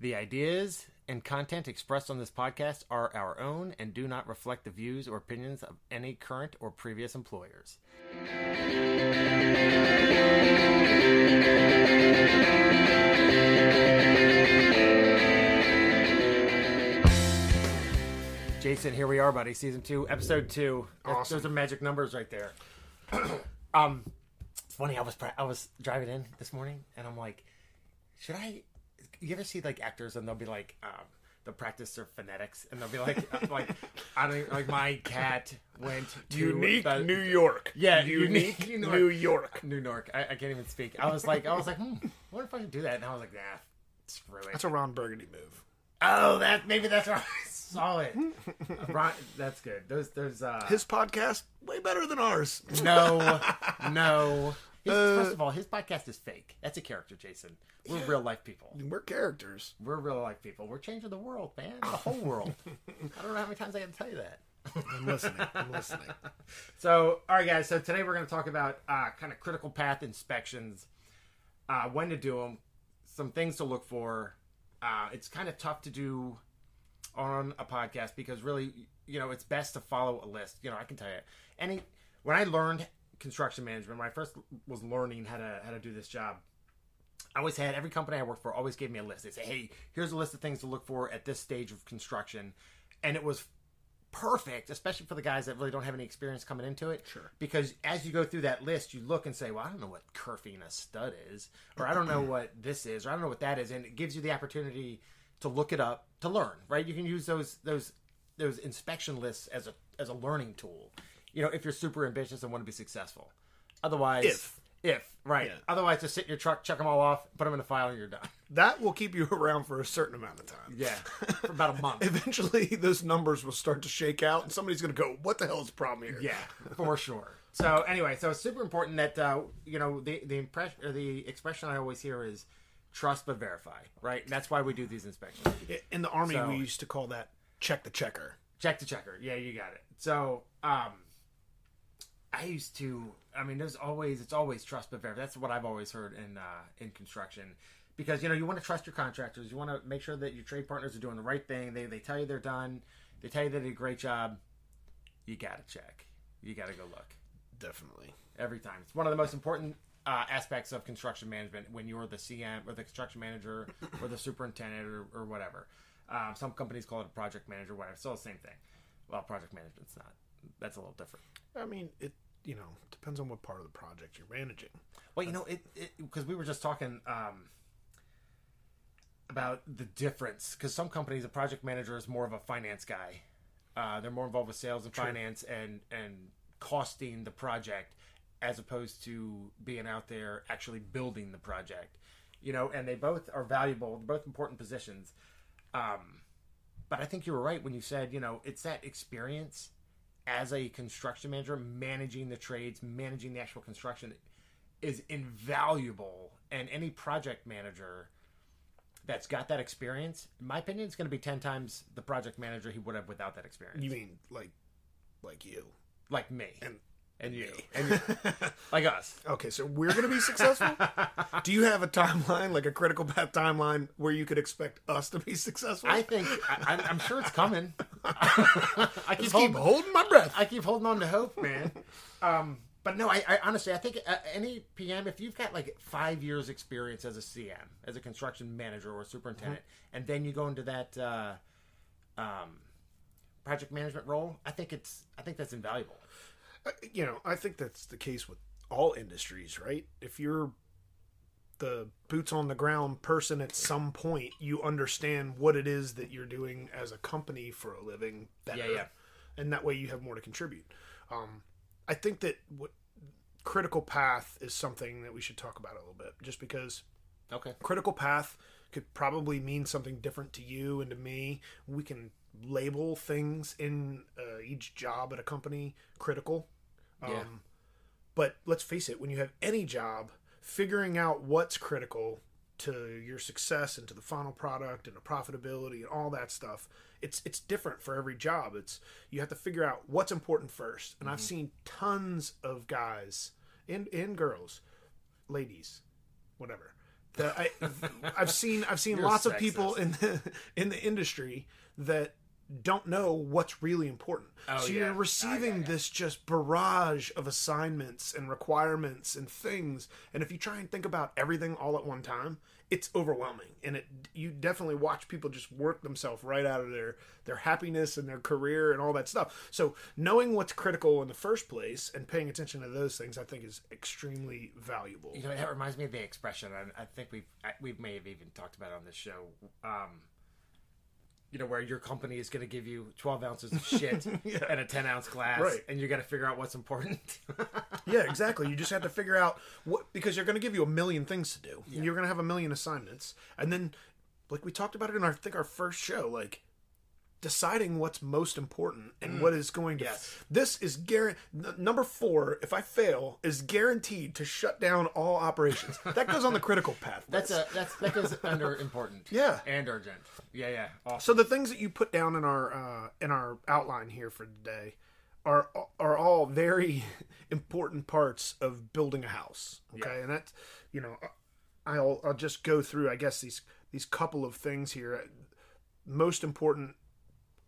The ideas and content expressed on this podcast are our own and do not reflect the views or opinions of any current or previous employers. Jason, here we are, buddy. Season two, episode two. Awesome. Those are magic numbers right there. um, it's funny. I was pra- I was driving in this morning, and I'm like, should I? You ever see like actors, and they'll be like, um, they'll practice their phonetics, and they'll be like, uh, like I don't like my cat went to Unique the- New York. Yeah, unique, unique New York. New York. I, I can't even speak. I was like, I was like, hmm, wonder if I could do that, and I was like, nah, screw it. That's a Ron Burgundy move. Oh, that maybe that's why I saw it. Ron, that's good. Those, there's uh, His podcast way better than ours. no, no. His, Uh, first of all, his podcast is fake. That's a character, Jason. We're real life people. We're characters. We're real life people. We're changing the world, man. The whole world. I don't know how many times I to tell you that. I'm listening. I'm listening. So, all right, guys. So today we're going to talk about uh, kind of critical path inspections, uh, when to do them, some things to look for. Uh, it's kind of tough to do on a podcast because really, you know, it's best to follow a list. You know, I can tell you any when I learned construction management, when I first was learning how to how to do this job, I always had every company I worked for always gave me a list. They say, "Hey, here's a list of things to look for at this stage of construction," and it was perfect, especially for the guys that really don't have any experience coming into it. Sure. Because as you go through that list, you look and say, "Well, I don't know what kerfing a stud is, or I don't know what this is, or I don't know what that is," and it gives you the opportunity to look it up to learn. Right? You can use those those those inspection lists as a as a learning tool. You know, if you're super ambitious and want to be successful. Otherwise, If. if right. Yeah. Otherwise, just sit in your truck, check them all off, put them in a file, and you're done. That will keep you around for a certain amount of time. Yeah, for about a month. Eventually, those numbers will start to shake out, and somebody's going to go, "What the hell is the problem here?" Yeah, for sure. So anyway, so it's super important that uh, you know the the impression or the expression I always hear is trust but verify, right? And that's why we do these inspections. In the army, So- we used to call that check the checker. Check the checker. Yeah, you got it. So um, I used to. I mean, there's always it's always trust but verify. That's what I've always heard in uh, in construction. Because you know you want to trust your contractors, you want to make sure that your trade partners are doing the right thing. They they tell you they're done, they tell you they did a great job. You gotta check. You gotta go look. Definitely. every time. It's one of the most important uh, aspects of construction management when you're the CM or the construction manager or the superintendent or, or whatever. Um, some companies call it a project manager, whatever. Still the same thing. Well, project management's not. That's a little different. I mean, it you know depends on what part of the project you're managing. Well, you know, it because we were just talking um, about the difference. Because some companies, a project manager is more of a finance guy. Uh, they're more involved with sales and finance and and costing the project, as opposed to being out there actually building the project. You know, and they both are valuable. They're both important positions. Um, but I think you were right when you said, you know, it's that experience as a construction manager, managing the trades, managing the actual construction is invaluable. And any project manager that's got that experience, in my opinion, is going to be 10 times the project manager he would have without that experience. You mean like like you like me. and and you. And you. like us. Okay, so we're going to be successful. Do you have a timeline, like a critical path timeline, where you could expect us to be successful? I think, I, I'm- I'm sure it's coming. I keep holding, keep holding my breath. I keep holding on to hope, man. Um, but no, I, I honestly, I think uh, any PM, if you've got like five years experience as a CM, as a construction manager or superintendent, and then you go into that uh, um, project management role, I think it's, I think that's invaluable. Uh, you know, I think that's the case with all industries, right? If you're the boots on the ground person at some point, you understand what it is that you're doing as a company for a living better. Yeah, yeah. And that way you have more to contribute. Um, I think that what critical path is something that we should talk about a little bit just because Okay. critical path could probably mean something different to you and to me. We can label things in uh, each job at a company critical. Um, Yeah. But let's face it, when you have any job, figuring out what's critical to your success and to the final product and the profitability and all that stuff, it's it's different for every job. It's you have to figure out what's important first. And I've seen tons of guys and and girls, ladies, whatever, that I, I've seen I've seen You're lots of people in the in the industry that don't know what's really important. Oh, so yeah. you're Oh, receiving yeah, yeah. this just barrage of assignments and requirements and things, and if you try and think about everything all at one time, it's overwhelming. And it you definitely watch people just work themselves right out of their their happiness and their career and all that stuff. So knowing what's critical in the first place and paying attention to those things, I think, is extremely valuable. You know, that reminds me of the expression, and I think we've I- we may have even talked about it on this show. Um, you know, where your company is going to give you twelve ounces of shit Yeah. and a ten ounce glass, Right. and you got to figure out what's important. Yeah, exactly. You just have to figure out what because you're going to give you a million things to do. You're going to have a million assignments, and then, like we talked about it in our I think our first show, like deciding what's most important and what is going to. Yes. This is guaranteed. Number four, if I fail, is guaranteed to shut down all operations. That goes on the critical path. that's a that's that goes under important, Yeah. and urgent. Yeah, yeah. Awesome. So the things that you put down in our uh, in our outline here for today are are all very important parts of building a house. Okay, Yeah. and that's you know, I'll I'll just go through. I guess these these couple of things here. Most important,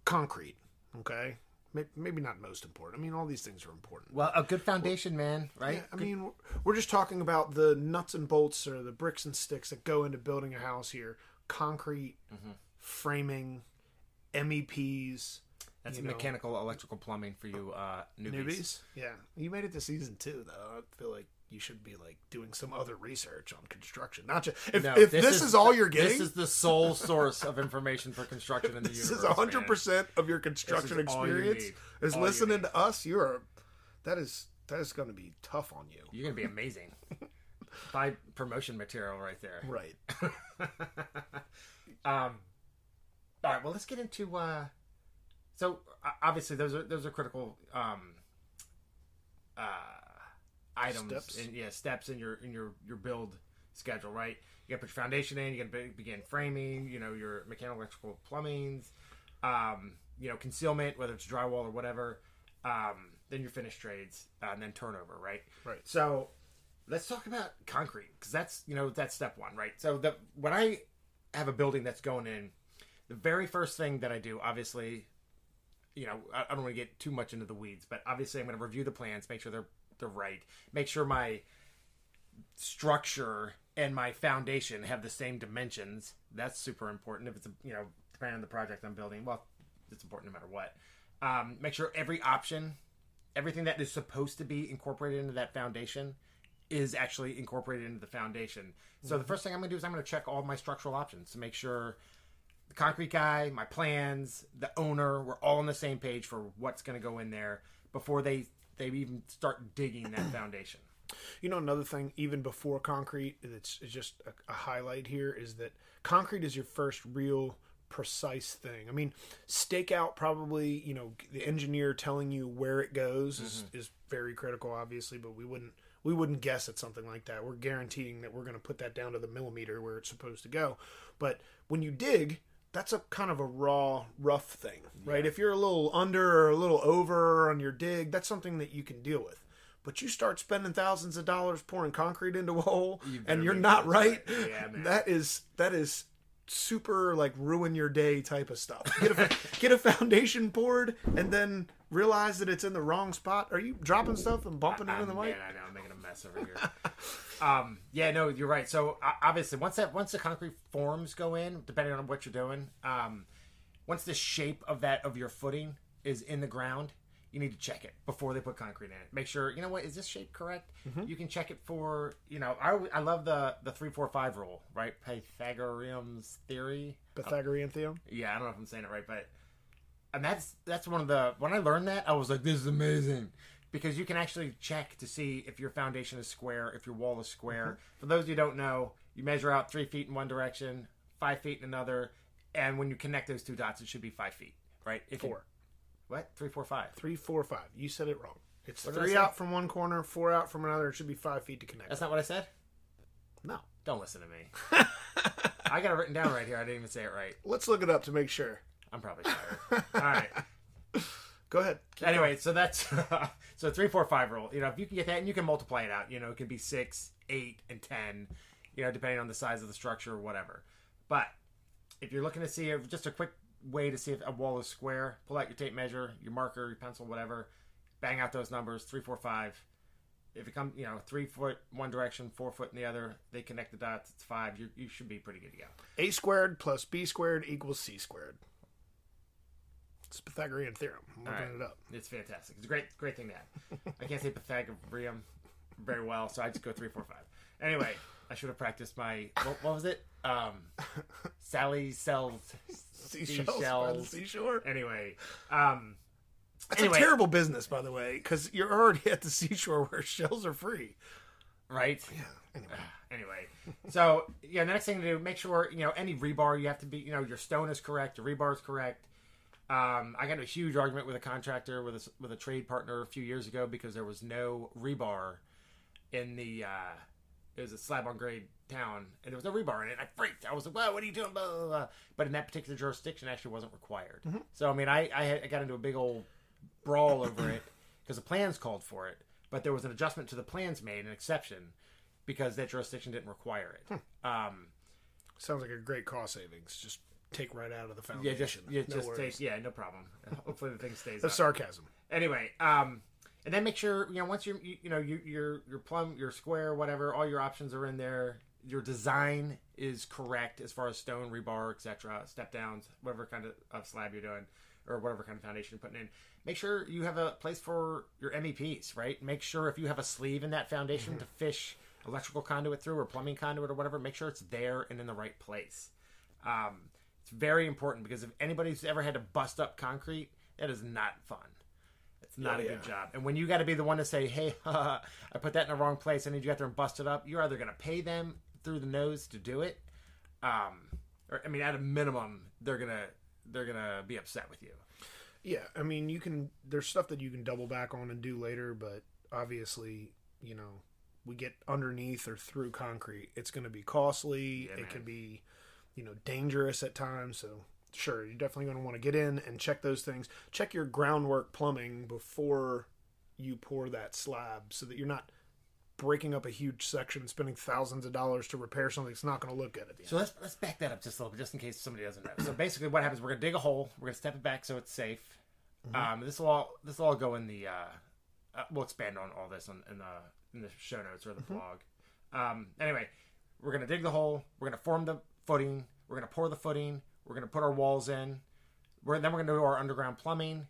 concrete. Okay, maybe not most important. I mean, all these things are important. Well, a good foundation, man. Right? Yeah, I mean, we're just talking about the nuts and bolts or the bricks and sticks that go into building a house here. Concrete, Mm-hmm. framing, MEPs, That's you know. mechanical, electrical, plumbing for you uh, newbies. newbies. Yeah, you made it to season two, though. I feel like you should be like doing some other research on construction, not just if, No, if this, is, all you're getting. This is the sole source of information for construction in the U.S. This universe. is hundred man. percent of your construction This is experience is All listening to us. You are that is that is going to be tough on you, You're gonna be amazing. Buy promotion material right there. right? Um, all right. Well, let's get into. Uh, so obviously, those are those are critical um, uh, items. Steps. In, yeah, steps in your in your your build schedule. Right. You got to put your foundation in. You got to be, begin framing. You know your mechanical, electrical, plumbings. Um, you know concealment, whether it's drywall or whatever. Um, then your finished trades, uh, and then turnover. Right. Right. So let's talk about concrete because that's you know that's step one, right? So the when I have a building that's going in, the very first thing that I do, obviously, you know, I, I don't want to get too much into the weeds, but obviously I'm going to review the plans, make sure they're they're right, make sure my structure and my foundation have the same dimensions. That's super important. If it's a you know depending on the project I'm building, well, it's important no matter what. Um, make sure every option, everything that is supposed to be incorporated into that foundation, is actually incorporated into the foundation. So the first thing I'm going to do is I'm going to check all my structural options to make sure the concrete guy, my plans, the owner, we're all on the same page for what's going to go in there before they they even start digging that foundation. You know, another thing, even before concrete, it's, it's just a, a highlight here is that concrete is your first real precise thing. I mean, stakeout probably, you know, the engineer telling you where it goes is, mm-hmm. is very critical, obviously, but we wouldn't we wouldn't guess at something like that. We're guaranteeing that we're going to put that down to the millimeter where it's supposed to go. But when you dig, that's a kind of a raw, rough thing, right? If you're a little under or a little over on your dig, that's something that you can deal with. But you start spending thousands of dollars pouring concrete into a hole, You and you're not right. Yeah, that is that is super like ruin your day type of stuff. Get a get a foundation poured, and then realize that it's in the wrong spot. Are you dropping stuff and bumping it in the mic? Man, I know I'm making a mess over here. um, yeah, no, you're right. So uh, obviously, once that once the concrete forms go in, depending on what you're doing, um, once the shape of that of your footing is in the ground, you need to check it before they put concrete in it. Make sure you know what is this shape correct. Mm-hmm. You can check it for you know I I love the the three four five rule, right? Pythagorean's theory. Pythagorean theorem. Yeah, I don't know if I'm saying it right, but and that's that's one of the when I learned that I was like, this is amazing because you can actually check to see if your foundation is square, if your wall is square. Mm-hmm. For those who don't know, you measure out three feet in one direction, five feet in another, and when you connect those two dots, it should be five feet, right? If you- Four. what? Three, four, five. Three, four, five. You said it wrong. It's What three out from one corner, four out from another. It should be five feet to connect. That's not what I said. no. Don't listen to me. I got it written down right here. I didn't even say it right. Let's look it up to make sure. I'm probably tired. All right. Go ahead. Keep anyway, so that's so three, four, five rule. You know, if you can get that, and you can multiply it out. You know, it can be six, eight, and ten, you know, depending on the size of the structure or whatever. But if you're looking to see if, just a quick way to see if a wall is square, pull out your tape measure, your marker, your pencil, whatever, bang out those numbers three, four, five. If it comes, you know, three foot one direction, four foot in the other, they connect the dots. It's five. You you should be pretty good to go. A squared plus B squared equals C squared. It's Pythagorean theorem. I'm looking right. it up. It's fantastic. It's a great great thing to have. I can't say Pythagorean very well, so I just go three, four, five. Anyway, I should have practiced my what, what was it? Um, Sally sells Seashells by the seashore. Anyway, um, That's Anyway. a terrible business, by the way, because you're already at the seashore where shells are free. right. Yeah. Anyway. Anyway, so yeah, the next thing to do, make sure you know any rebar you have to be, you know, your stone is correct, your rebar is correct. Um, I got into a huge argument with a contractor with a with a trade partner a few years ago because there was no rebar in the. Uh, it was a slab on grade town, and there was no rebar in it. I freaked. I was like, "Well, what are you doing?" Blah, blah, blah. But in that particular jurisdiction, it actually wasn't required. So I mean, I I, had, I got into a big old brawl over it because the plans called for it, but there was an adjustment to the plans made, an exception, because that jurisdiction didn't require it. Um, Sounds like a great cost savings. Just take right out of the yeah, foundation. just yeah, no just worries. take yeah, no problem. Hopefully the thing stays. That's up. sarcasm. anyway um and then make sure you know once you're you, you know you, your your plumb your square whatever all your options are in there your design is correct as far as stone rebar etc step downs whatever kind of, of slab you're doing or whatever kind of foundation you're putting in make sure you have a place for your meps right make sure if you have a sleeve in that foundation to fish electrical conduit through or plumbing conduit or whatever make sure it's there and in the right place um, it's very important because if anybody's ever had to bust up concrete that is not fun it's not Oh, a good yeah. job. And when you got to be the one to say, "Hey, I put that in the wrong place," I need you out there and bust it up. You're either going to pay them through the nose to do it, um, or I mean, at a minimum, they're gonna they're gonna be upset with you. Yeah, I mean, you can. There's stuff that you can double back on and do later, but obviously, you know, we get underneath or through concrete. It's going to be costly. Yeah, it man. can be, you know, dangerous at times. So, sure, you're definitely going to want to get in and check those things. Check your groundwork plumbing before you pour that slab, so that you're not breaking up a huge section, spending thousands of dollars to repair something that's not going to look good at the end. So let's let's back that up just a little bit, just in case somebody doesn't know. So basically, what happens? We're gonna dig a hole. We're gonna step it back so it's safe. Um, this will all this will all go in the. Uh, uh, we'll expand on all this on, in the in the show notes or the blog. Um, anyway, we're gonna dig the hole. We're gonna form the footing. We're gonna pour the footing. We're gonna put our walls in. We're then we're gonna do our underground plumbing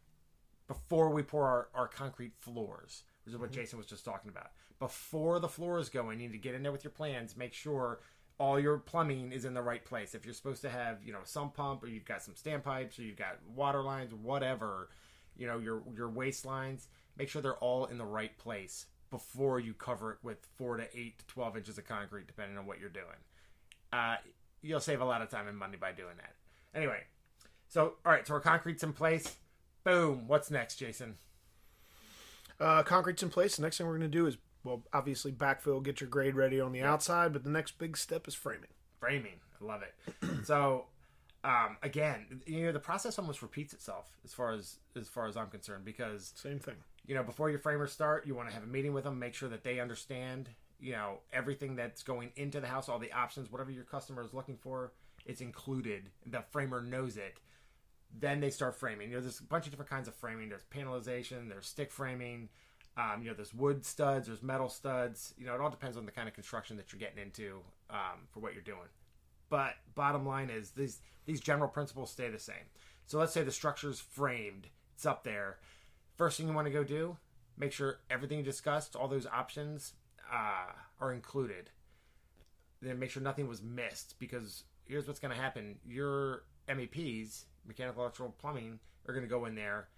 before we pour our, our concrete floors, which is what Jason was just talking about. Before the floors go in, you need to get in there with your plans, make sure all your plumbing is in the right place. If you're supposed to have, you know, some pump or you've got some standpipes or you've got water lines, whatever, you know, your your waste lines, make sure they're all in the right place before you cover it with four to eight to twelve inches of concrete, depending on what you're doing. Uh, you'll save a lot of time and money by doing that. Anyway, so all right, so our concrete's in place. Boom. What's next, Jason? Uh, concrete's in place. The next thing we're going to do is, well, obviously backfill, get your grade ready on the outside, but the next big step is framing. Framing. I love it. so, um, again, you know, the process almost repeats itself as far as as far as I'm concerned because Same thing. you know before your framers start, you want to have a meeting with them, make sure that they understand you know everything that's going into the house, all the options, whatever your customer is looking for, it's included. The framer knows it. Then they start framing. You know, there's a bunch of different kinds of framing. There's panelization. There's stick framing. Um, you know, there's wood studs. There's metal studs. You know, it all depends on the kind of construction that you're getting into um, for what you're doing. But bottom line is these these general principles stay the same. So let's say the structure's framed. It's up there. First thing you want to go do, make sure everything you discussed, all those options, uh, are included. Then make sure nothing was missed because here's what's going to happen: your MEPs, mechanical, electrical, plumbing, are going to go in there,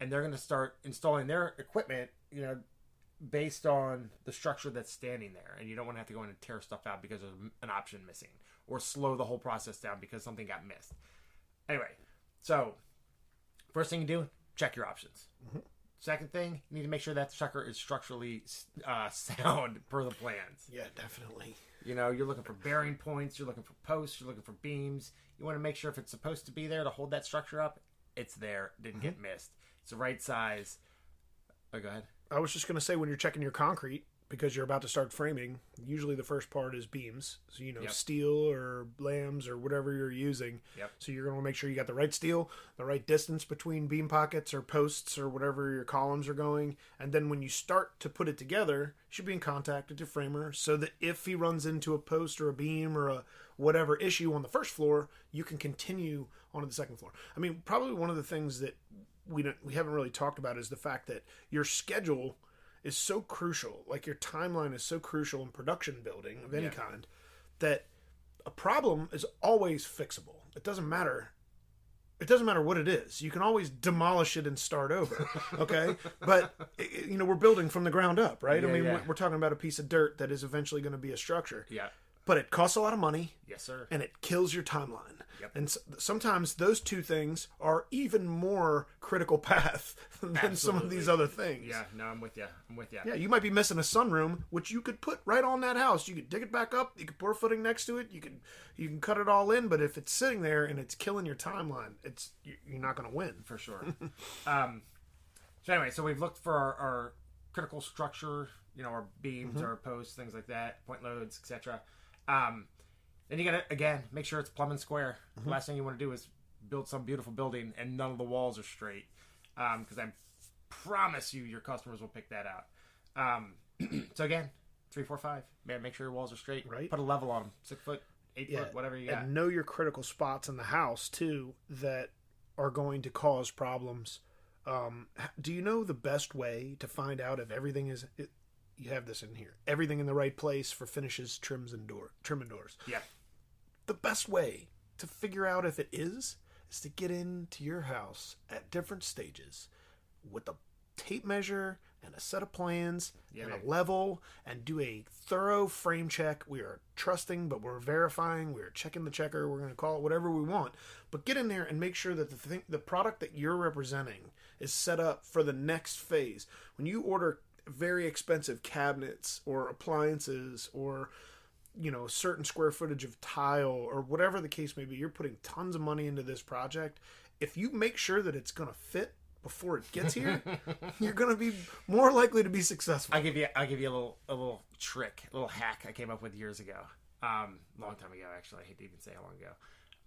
and they're going to start installing their equipment. You know, based on the structure that's standing there, and you don't want to have to go in and tear stuff out because there's an option missing, or slow the whole process down because something got missed. Anyway, so first thing you do, check your options. Second thing, you need to make sure that the sucker is structurally uh, sound per the plans. Yeah, definitely. You know, you're looking for bearing points, you're looking for posts, you're looking for beams. You want to make sure if it's supposed to be there to hold that structure up, it's there, didn't get missed. It's the right size. Oh, go ahead. I was just going to say when you're checking your concrete, because you're about to start framing. Usually the first part is beams. So, you know, Yep. steel or lams or whatever you're using. Yep. So you're going to make sure you got the right steel, the right distance between beam pockets or posts or whatever your columns are going. And then when you start to put it together, you should be in contact with your framer so that if he runs into a post or a beam or a whatever issue on the first floor, you can continue onto the second floor. I mean, probably one of the things that we don't, we haven't really talked about is the fact that your schedule is so crucial. Like your timeline is so crucial in production building of any Yeah. kind that a problem is always fixable. It doesn't matter. It doesn't matter what it is. You can always demolish it and start over. Okay, but you know we're building from the ground up, right? I mean, yeah. we're, we're talking about a piece of dirt that is eventually going to be a structure, Yeah. But it costs a lot of money Yes, sir. and it kills your timeline. Yep. And s- sometimes those two things are even more critical path than some of these other things. Yeah. No, I'm with you. I'm with you. Yeah, you might be missing a sunroom, which you could put right on that house. You could dig it back up. You could pour a footing next to it. You can you can cut it all in. But if it's sitting there and it's killing your timeline, it's you- you're not going to win. for sure. um, so anyway, so we've looked for our, our critical structure, you know, our beams, Mm-hmm. our posts, things like that, point loads, etc. Um, then you got to again make sure it's plumb and square. Mm-hmm. The last thing you want to do is build some beautiful building and none of the walls are straight, Um, because I promise you, your customers will pick that out. Um, so again, three, four, five. Man, make sure your walls are straight. Right. Put a level on them, six foot, eight foot, whatever you got. And know your critical spots in the house too that are going to cause problems. Um, do you know the best way to find out if everything is? You have this in here. Everything in the right place for finishes, trims, and door trim and doors. yeah. the best way to figure out if it is is to get into your house at different stages with a tape measure and a set of plans Yeah, and a level and do a thorough frame check. We are trusting, but we're verifying. We're checking the checker. We're going to call it whatever we want. But get in there and make sure that the thing, the product that you're representing is set up for the next phase. When you order very expensive cabinets or appliances or you know certain square footage of tile or whatever the case may be you're putting tons of money into this project if you make sure that it's going to fit before it gets here you're going to be more likely to be successful I'll give you I'll give you a little a little trick, a little hack I came up with years ago. Um, long time ago actually. I hate to even say how long ago.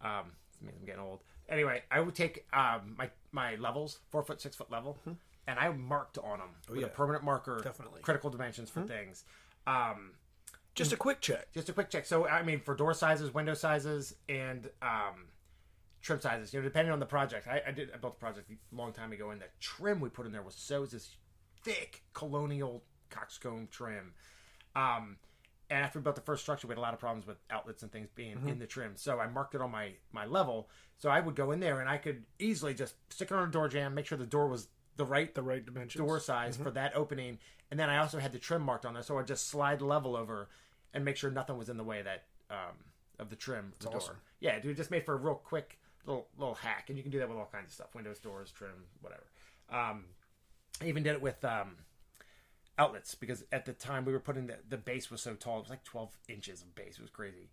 Um, I'm getting old. Anyway, I would take um my my levels, four foot, six foot level, and I marked on them with Mm-hmm. Oh, yeah. a permanent marker, Definitely. Mm-hmm. critical dimensions for things. Um, just a quick check just a quick check. So I mean, for door sizes, window sizes, and um, trim sizes, you know, depending on the project. I, I did I built a project a long time ago, and the trim we put in there was so was this thick colonial coxcomb trim. Um, and after we built the first structure, we had a lot of problems with outlets and things being in the trim. So I marked it on my my level. So I would go in there and I could easily just stick it on a door jamb, make sure the door was the right the right dimensions door size for that opening, and then I also had the trim marked on there, so I just slide level over and make sure nothing was in the way that um, of the trim the door. awesome. Yeah, dude, just made for a real quick little little hack, and you can do that with all kinds of stuff: windows, doors, trim, whatever. Um, I even did it with um, outlets because at the time we were putting the the base was so tall; it was like twelve inches of base. It was crazy,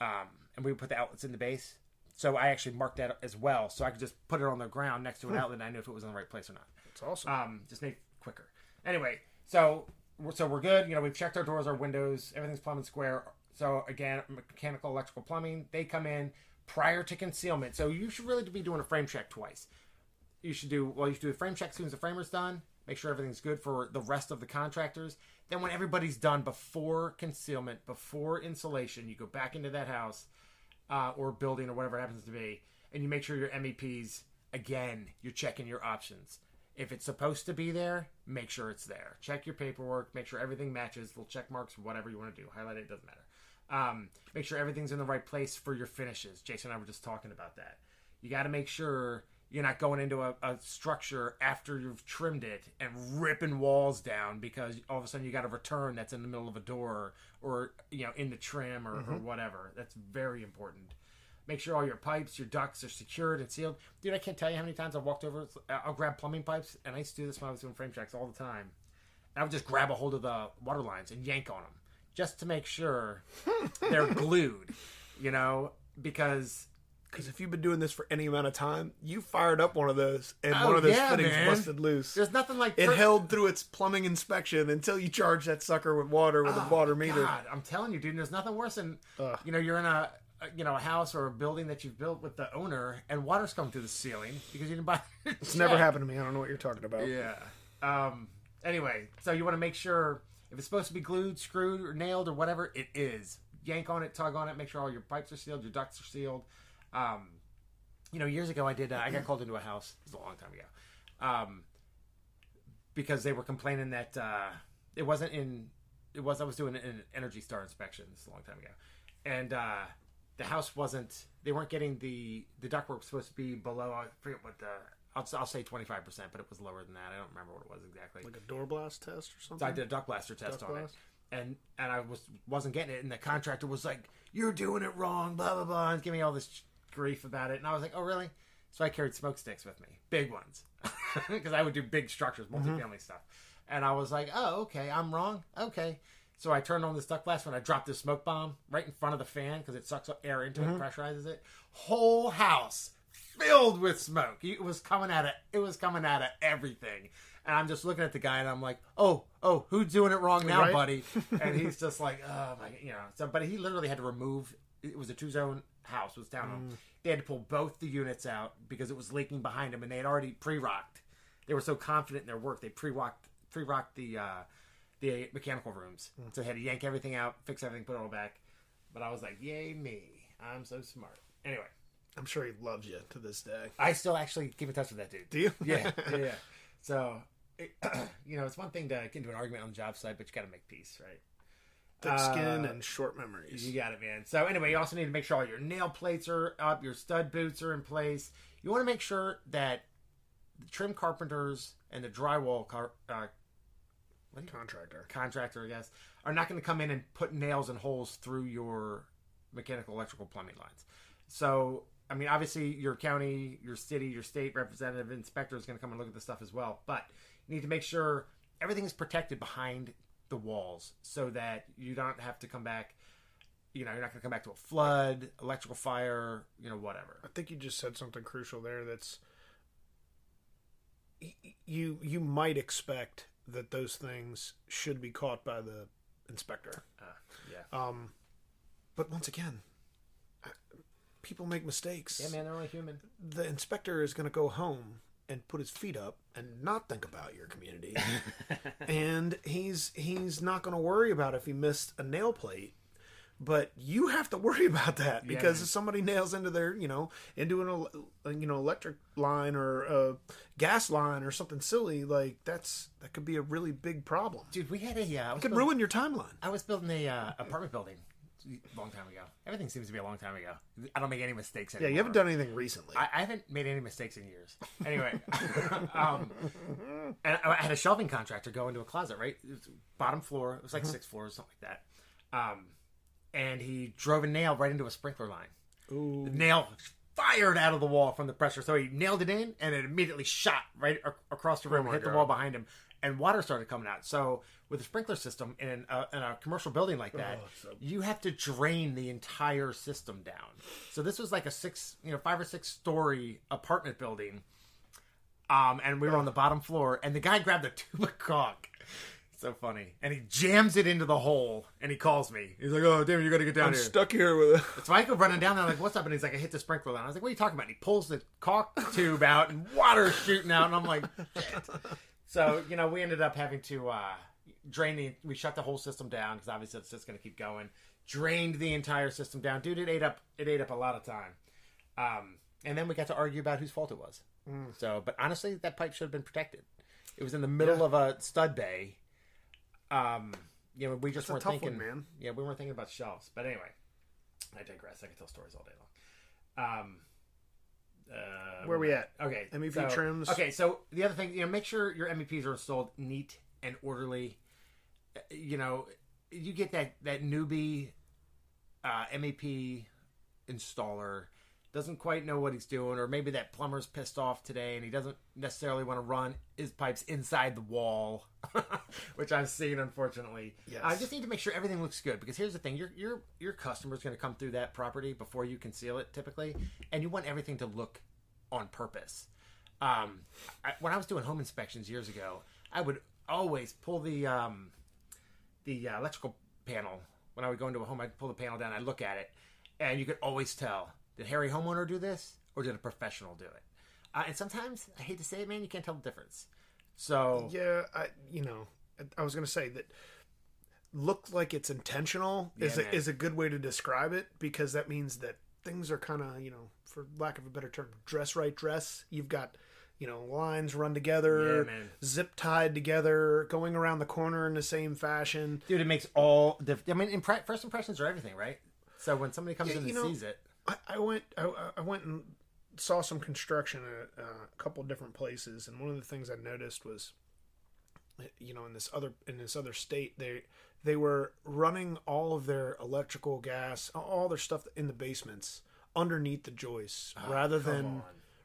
um, and we would put the outlets in the base. So I actually marked that as well, so I could just put it on the ground next to an outlet, and I knew if it was in the right place or not it's awesome um, just make it quicker. Anyway, so so we're good. You know, we've checked our doors, our windows, everything's plumb and square. So again, mechanical, electrical, plumbing, they come in prior to concealment. So you should really be doing a frame check twice. You should do well. You should do a frame check as soon as the framer's done. Make sure everything's good for the rest of the contractors. Then when everybody's done before concealment, before insulation, you go back into that house uh, or building or whatever happens to be, and you make sure your MEPs again. You're checking your options. If it's supposed to be there, make sure it's there. Check your paperwork. Make sure everything matches. Little check marks, whatever you want to do. Highlight it. Doesn't matter. Um, make sure everything's in the right place for your finishes. Jason and I were just talking about that. You got to make sure you're not going into a, a structure after you've trimmed it and ripping walls down because all of a sudden you got a return that's in the middle of a door or you know in the trim or, or mm-hmm. whatever. That's very important. Make sure all your pipes, your ducts are secured and sealed. Dude, I can't tell you how many times I've walked over. Uh, I'll grab plumbing pipes, and I used to do this when I was doing frame checks all the time. And I would just grab a hold of the water lines and yank on them just to make sure they're glued, you know, because Because if you've been doing this for any amount of time, you fired up one of those, and Oh, one of those yeah, fittings man. busted loose. There's nothing like It held through its plumbing inspection until you charge that sucker with water with a water meter. Oh, God, I'm telling you, dude. There's nothing worse than Ugh. you know you're in a a- you know a house or a building that you've built with the owner, and water's coming through the ceiling because you didn't buy. It's never happened to me. I don't know what you're talking about. Yeah. Um. Anyway, so you want to make sure if it's supposed to be glued, screwed, or nailed, or whatever, it is. Yank on it, tug on it, make sure all your pipes are sealed, your ducts are sealed. Um, you know, years ago, I did. Uh, I got called into a house. This was a long time ago. Um, because they were complaining that uh, it wasn't in. It was I was doing an Energy Star inspection. This is a long time ago, and uh, the house wasn't. They weren't getting the the ductwork was supposed to be below. I forget what the. I'll, I'll say twenty five percent, but it was lower than that. I don't remember what it was exactly. Like a door blast test or So something. I did a duct blaster test Duct on blast? it, and and I was wasn't getting it, and the contractor was like, "You're doing it wrong," blah blah blah, and give me all this grief about it, and I was like, "Oh really?" So I carried smoke sticks with me, big ones, because I would do big structures, mm-hmm. multifamily stuff, and I was like, "Oh okay, I'm wrong, okay." So I turned on this duct blast when I dropped this smoke bomb right in front of the fan because it sucks air into it, mm-hmm. pressurizes it. Whole house filled with smoke. It was coming out of it was coming out of everything. And I'm just looking at the guy and I'm like, oh, oh, who's doing it wrong now, Right. buddy? And he's just like, oh my, you know. So, but he literally had to remove. It was a two zone house, was down. Mm. They had to pull both the units out because it was leaking behind them, and they had already pre rocked. They were so confident in their work, they pre rocked pre rocked the uh, the mechanical rooms. Mm. So they had to yank everything out, fix everything, put it all back. But I was like, yay me, I'm so smart. Anyway. I'm sure he loves you to this day. I still actually keep in touch with that dude. Do you? Yeah, yeah, yeah. So, it, you know, it's one thing to get into an argument on the job site, but you got to make peace, right? Thick skin Uh, and short memories. You got it, man. So, anyway, you also need to make sure all your nail plates are up, your stud boots are in place. You want to make sure that the trim carpenters and the drywall car, uh, Contractor. contractor, I guess, are not going to come in and put nails and holes through your mechanical, electrical, plumbing lines. So, I mean, obviously, your county, your city, your state representative, inspector is going to come and look at the stuff as well. But you need to make sure everything is protected behind the walls so that you don't have to come back. You know, you're not going to come back to a flood, electrical fire, you know, whatever. I think you just said something crucial there. That's you. You might expect that those things should be caught by the inspector. Uh, yeah. Um, but once again, people make mistakes. Yeah, man, they're only human. The inspector is going to go home and put his feet up and not think about your community. and he's he's not going to worry about if he missed a nail plate. But you have to worry about that because man. if somebody nails into their, you know, into an you know electric line or a gas line or something silly, like that's that could be a really big problem. Dude, we had a. Uh, It could building, ruin your timeline. I was building a uh, apartment building long time ago. Everything seems to be a long time ago. I don't make any mistakes Yeah, you haven't done anything recently. I, I haven't made any mistakes in years. Anyway, um, and I had a shelving contractor go into a closet, right? It was bottom floor. It was like six floors, something like that. Um, and he drove a nail right into a sprinkler line. Ooh. The nail fired out of the wall from the pressure. So he nailed it in, and it immediately shot right ac- across the room, my hit the wall behind him, and water started coming out. So with a sprinkler system in a, in a commercial building like that, Oh, so- you have to drain the entire system down. So this was like a six, you know, five or six story apartment building. Um, and we were on the bottom floor, and the guy grabbed a tube of caulk. So funny, and he jams it into the hole, and he calls me. He's like, "Oh, damn, you got to get down I'm here." stuck here with a. So I go running down there, like, what's up? And he's like, I hit the sprinkler line. I was like, what are you talking about? And he pulls the caulk tube out and water's shooting out. And I'm like, shit. So, you know, we ended up having to uh, drain the, we shut the whole system down because obviously it's just going to keep going. Drained the entire system down. Dude, it ate up, it ate up a lot of time. Um, and then we got to argue about whose fault it was. So, but honestly, that pipe should have been protected. It was in the middle Yeah. of a stud bay. Um, you know, we just That's weren't thinking, one, man. yeah, we weren't thinking about shelves. But anyway, I digress. I could tell stories all day long. Um, uh, Where we at? Okay, MEP so- trims. Okay, so the other thing, you know, make sure your MEPs are installed neat and orderly. Uh, You know, you get that that newbie uh, MEP installer, doesn't quite know what he's doing, or maybe that plumber's pissed off today and he doesn't necessarily want to run his pipes inside the wall, which I've seen unfortunately. Yes. I just need to make sure everything looks good because here's the thing: your your your customer's going to come through that property before you conceal it, typically, and you want everything to look on purpose. Um, I, when I was doing home inspections years ago, I would always pull the um, the uh, electrical panel when I would go into a home. I'd pull the panel down, I'd look at it, and you could always tell did Harry homeowner do this or did a professional do it? Uh, and sometimes I hate to say it, man, you can't tell the difference. So Yeah, I you know, I- was going to say that look like it's intentional is a, man. is a good way to describe it because that means that things are kind of, you know, for lack of a better term, dress right dress. You've got you know, lines run together, Yeah, zip tied together, going around the corner in the same fashion. dude, it makes all the. I mean, impre- first impressions are everything, right? So when somebody comes Yeah, in and know- sees it, I, I went I, I went and saw some construction at uh, a couple different places, and one of the things I noticed was, you know, in this other in this other state, they they were running all of their electrical, gas, all their stuff in the basements underneath the joists, rather than on.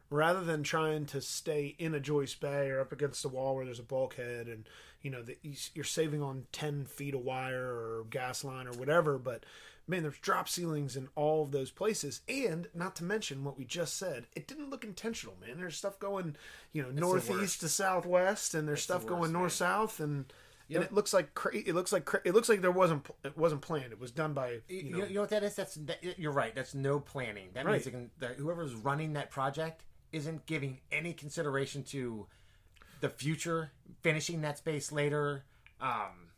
rather than trying to stay in a joist bay or up against the wall where there's a bulkhead and you know the, you're saving on 10 feet of wire or gas line or whatever but man there's drop ceilings in all of those places and not to mention what we just said it didn't look intentional man there's stuff going you know the northeast to southwest and there's the stuff worst, going north south and You and it looks like cra- it looks like cra- it looks like there wasn't pl- it wasn't planned it was done by You, you know, know you know what that is? That's that, you're right. That's no planning. That Right. means can, that whoever's running that project isn't giving any consideration to the future, finishing that space later. Um,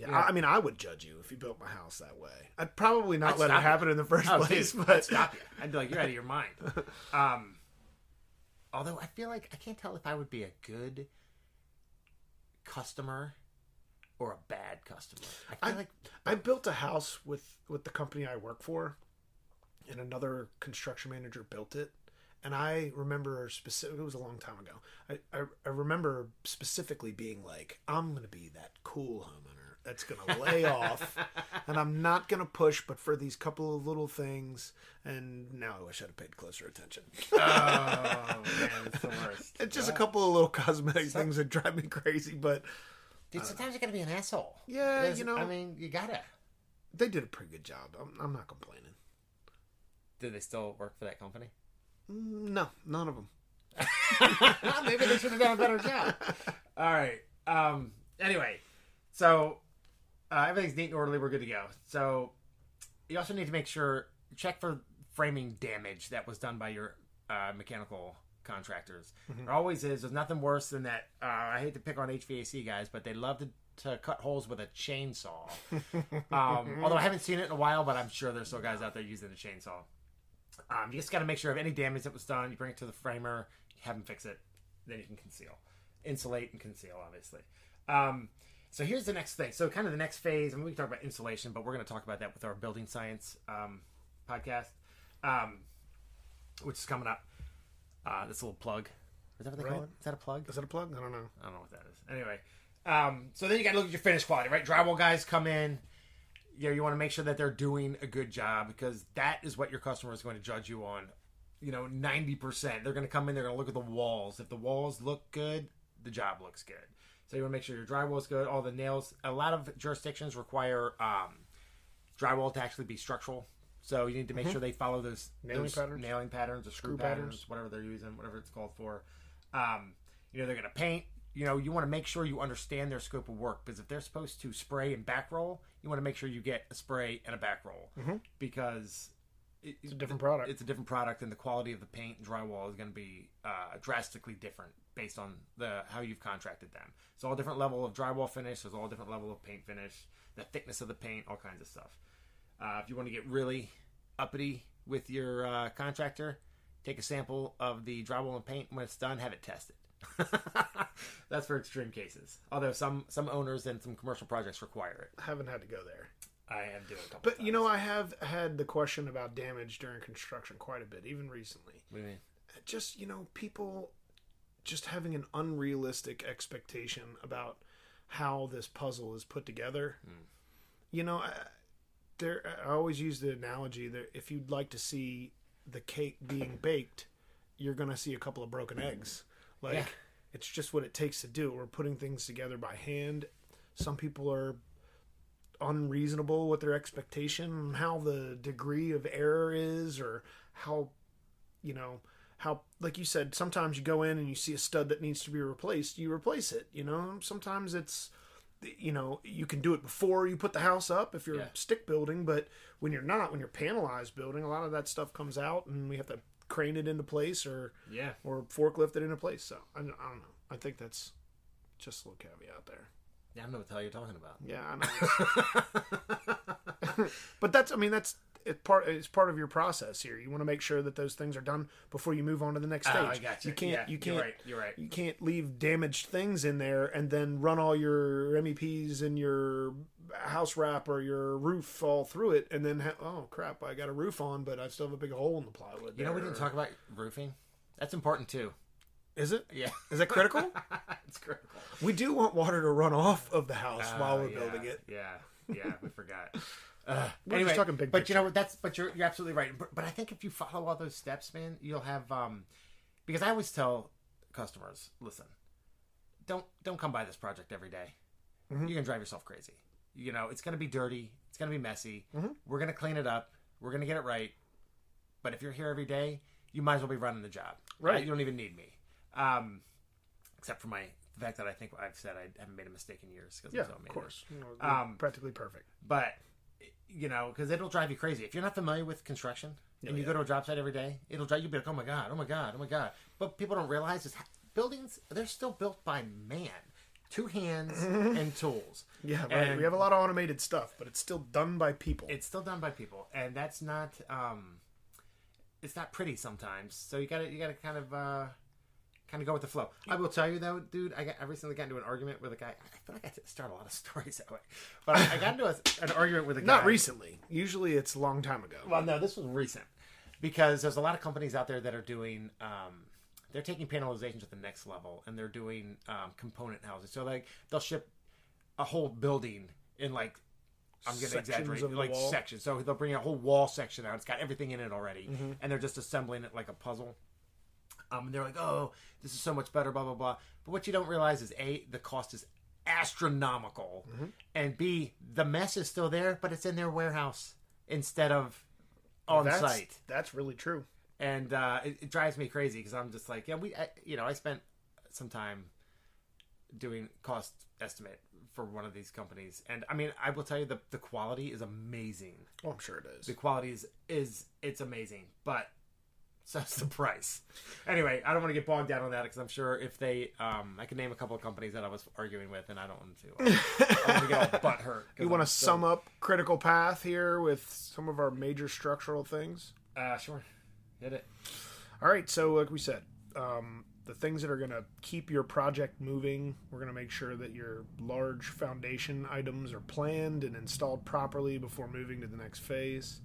Yeah, Yeah. I, I mean, I would judge you if you built my house that way. I'd probably not I'd let it stop you. happen in the first oh, place, dude, I'd but you. I'd be like, you're out of your mind. Um, although I feel like I can't tell if I would be a good customer or a bad customer. I feel I- like I built a house with with the company I work for, and another construction manager built it. And I remember specific. It was a long time ago. I, I I remember specifically being like, "I'm gonna be that cool homeowner that's gonna lay off, and I'm not gonna push, but for these couple of little things." And now I wish I'd have paid closer attention. oh man, it's the worst. It's just a couple of little cosmetic things that drive me crazy, but Dude, sometimes you gotta be an asshole. Yeah, There's- you know- I mean, you gotta. they did a pretty good job. I'm, I'm not complaining. Do they still work for that company? Mm, No, none of them. Maybe they should have done a better job. All right. Um. Anyway, so uh, everything's neat and orderly. We're good to go. So you also need to make sure check for framing damage that was done by your uh, mechanical contractors. There always is. There's nothing worse than that. Uh, I hate to pick on HVAC guys, but they love to. To cut holes with a chainsaw. Um, although I haven't seen it in a while, but I'm sure there's still guys out there using a chainsaw. Um, you just got to make sure of any damage that was done. You bring it to the framer, have him fix it, then you can conceal, insulate, and conceal. Obviously. Um, so here's the next thing. So kind of the next phase, I and we can talk about insulation, but we're going to talk about that with our building science um, podcast, um, which is coming up. Uh, this little plug. Is that what they call it? Is that a plug? Is that a plug? I don't know. I don't know what that is. Anyway, um, so then you got to look at your finish quality, right? Drywall guys come in. You know, you want to make sure that they're doing a good job because that is what your customer is going to judge you on. You know, ninety percent. They're going to come in. They're going to look at the walls. If the walls look good, the job looks good. So you want to make sure your drywall is good. All the nails. A lot of jurisdictions require um, drywall to actually be structural. So you need to make sure they follow those Mm-hmm. Nailing those patterns? nailing patterns, or screw, Screw patterns, patterns. whatever they're using, whatever it's called for. Um, you know, they're going to paint. You know, you want to make sure you understand their scope of work because if they're supposed to spray and back roll, you want to make sure you get a spray and a back roll because it, It's a different product. It's a different product, and the quality of the paint and drywall is going to be uh, drastically different based on the how you've contracted them. It's all different level of drywall finish. There's all different level of paint finish, the thickness of the paint, all kinds of stuff. Uh, if you want to get really uppity with your uh, contractor, take a sample of the drywall and paint. When it's done, have it tested. That's for extreme cases. Although some some owners and some commercial projects require it. I haven't had to go there. I have do it a couple. But you know, I have had the question about damage during construction quite a bit, even recently. what do you mean? Just you know, people just having an unrealistic expectation about how this puzzle is put together. Hmm. You know, I, there I always use the analogy that if you'd like to see the cake being baked, you're gonna see a couple of broken eggs. Like Yeah. it's just what it takes to do. We're putting things together by hand. Some people are unreasonable with their expectation, how the degree of error is, or how you know how like you said sometimes you go in and you see a stud that needs to be replaced you replace it you know sometimes it's you know you can do it before you put the house up if you're Yeah. stick building but when you're not when you're panelized building a lot of that stuff comes out and we have to crane it into place or Yeah. or forklift it into place so i, don't- I don't know i think that's just a little caveat there Yeah, I don't know what the hell you're talking about. yeah i know but that's i mean that's it part it's part of your process here you want to make sure that those things are done before you move on to the next stage Oh, I got you. you can't Yeah, you can't You're right. You're right. you can't leave damaged things in there and then run all your MEPs and your house wrap or your roof all through it and then ha- oh crap I got a roof on but I still have a big hole in the plywood. You know, we didn't talk about roofing. That's important too. Is it? Yeah. Is that critical? it's critical. we do want water to run off of the house oh, while Oh, we're yeah, building it. Yeah, yeah, we forgot. We're anyway, just talking big but you know what? That's but you're you're absolutely right. But, but I think if you follow all those steps, man, you'll have um, because I always tell customers, listen, don't don't come by this project every day. Mm-hmm. You're gonna drive yourself crazy. You know, it's gonna be dirty. It's gonna be messy. Mm-hmm. We're gonna clean it up. We're gonna get it right. But if you're here every day, you might as well be running the job. Right. You don't even need me. Um, except for my the fact that I think I've said I haven't made a mistake in years. 'cause I'm Yeah, so of course. You know, Um, practically perfect. But you know, because it'll drive you crazy if you're not familiar with construction and you yeah. go to a job site every day. It'll drive you be like, oh my god, oh my god, oh my god. But people don't realize is buildings they're still built by man, two hands and tools. Yeah, right. And- we have a lot of automated stuff, but it's still done by people. It's still done by people, and that's not um, it's not pretty sometimes. So you gotta you gotta kind of uh, kind of go with the flow. I will tell you though, dude, I got I recently got into an argument with a guy. I feel like I start a lot of stories that way, but I, I got into a, an argument with a guy. Not recently. Usually it's a long time ago. Well, no, this was recent because there's a lot of companies out there that are doing. Um, they're taking panelization to the next level, and they're doing um, component houses. So like they'll ship a whole building in like I'm going to exaggerate, like wall. sections. So they'll bring a whole wall section out. It's got everything in it already, Mm-hmm. and they're just assembling it like a puzzle. Um, and they're like, "Oh, this is so much better," blah blah blah. But what you don't realize is a the cost is astronomical, Mm-hmm. and b the mess is still there, but it's in their warehouse instead of on that's, site, That's really true. and uh, it, it drives me crazy because I'm just like, yeah, we, I, you know, I spent some time doing cost estimate for one of these companies, and I mean, I will tell you the the quality is amazing. Oh, I'm sure it is. The quality is is it's amazing, but so's the price. Anyway, I don't want to get bogged down on that because I'm sure if they, um, I can name a couple of companies that I was arguing with, and I don't want to. Uh, I want to get all butt hurt. You want to sum up critical path here with some of our major structural things? Uh, sure, hit it. All right, so like we said, um, the things that are going to keep your project moving, we're going to make sure that your large foundation items are planned and installed properly before moving to the next phase.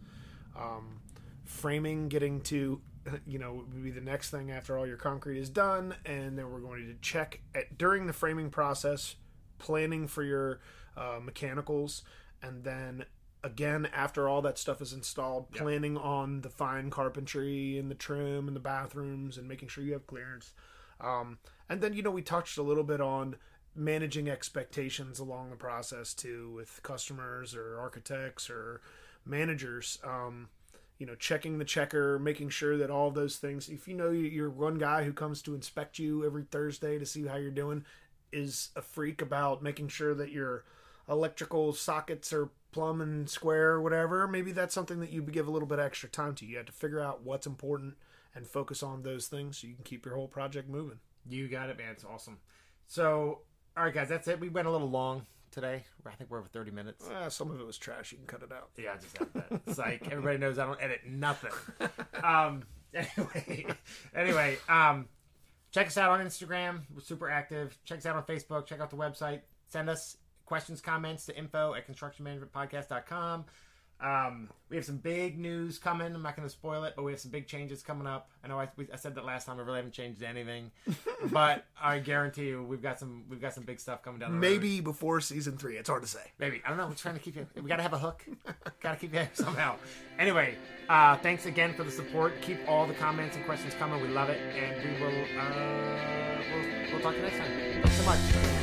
Um, framing, getting to, you know, would be the next thing after all your concrete is done, and then we're going to check at during the framing process, planning for your uh, mechanicals, and then again after all that stuff is installed planning on the fine carpentry and the trim and the bathrooms and making sure you have clearance. Um, and then you know we touched a little bit on managing expectations along the process too with customers or architects or managers. Um, you know checking the checker making sure that all those things if you know you're one guy who comes to inspect you every thursday to see how you're doing is a freak about making sure that your electrical sockets are plumb and square or whatever maybe that's something that you give a little bit extra time to you have to figure out what's important and focus on those things so you can keep your whole project moving You got it, man. It's awesome. So, all right, guys, that's it. We went a little long today. I think we're over 30 minutes. Ah, some of it was trash you can cut it out Yeah, I just have that. It's like everybody knows I don't edit nothing. Um, anyway, anyway, um, check us out on Instagram. We're super active. Check us out on Facebook. Check out the website. Send us questions, comments to info at constructionmanagementpodcast.com. Um, we have some big news coming. I'm not going to spoil it, but we have some big changes coming up. I know I, we, I said that last time. I really haven't changed anything, but I guarantee you, we've got some we've got some big stuff coming down. the road. Maybe before season three. It's hard to say. Maybe I don't know. We're trying to keep you. We got to have a hook. got to keep you somehow. Anyway, uh, thanks again for the support. Keep all the comments and questions coming. We love it, and we will. Uh, we'll, we'll talk to you next time. Thanks so much.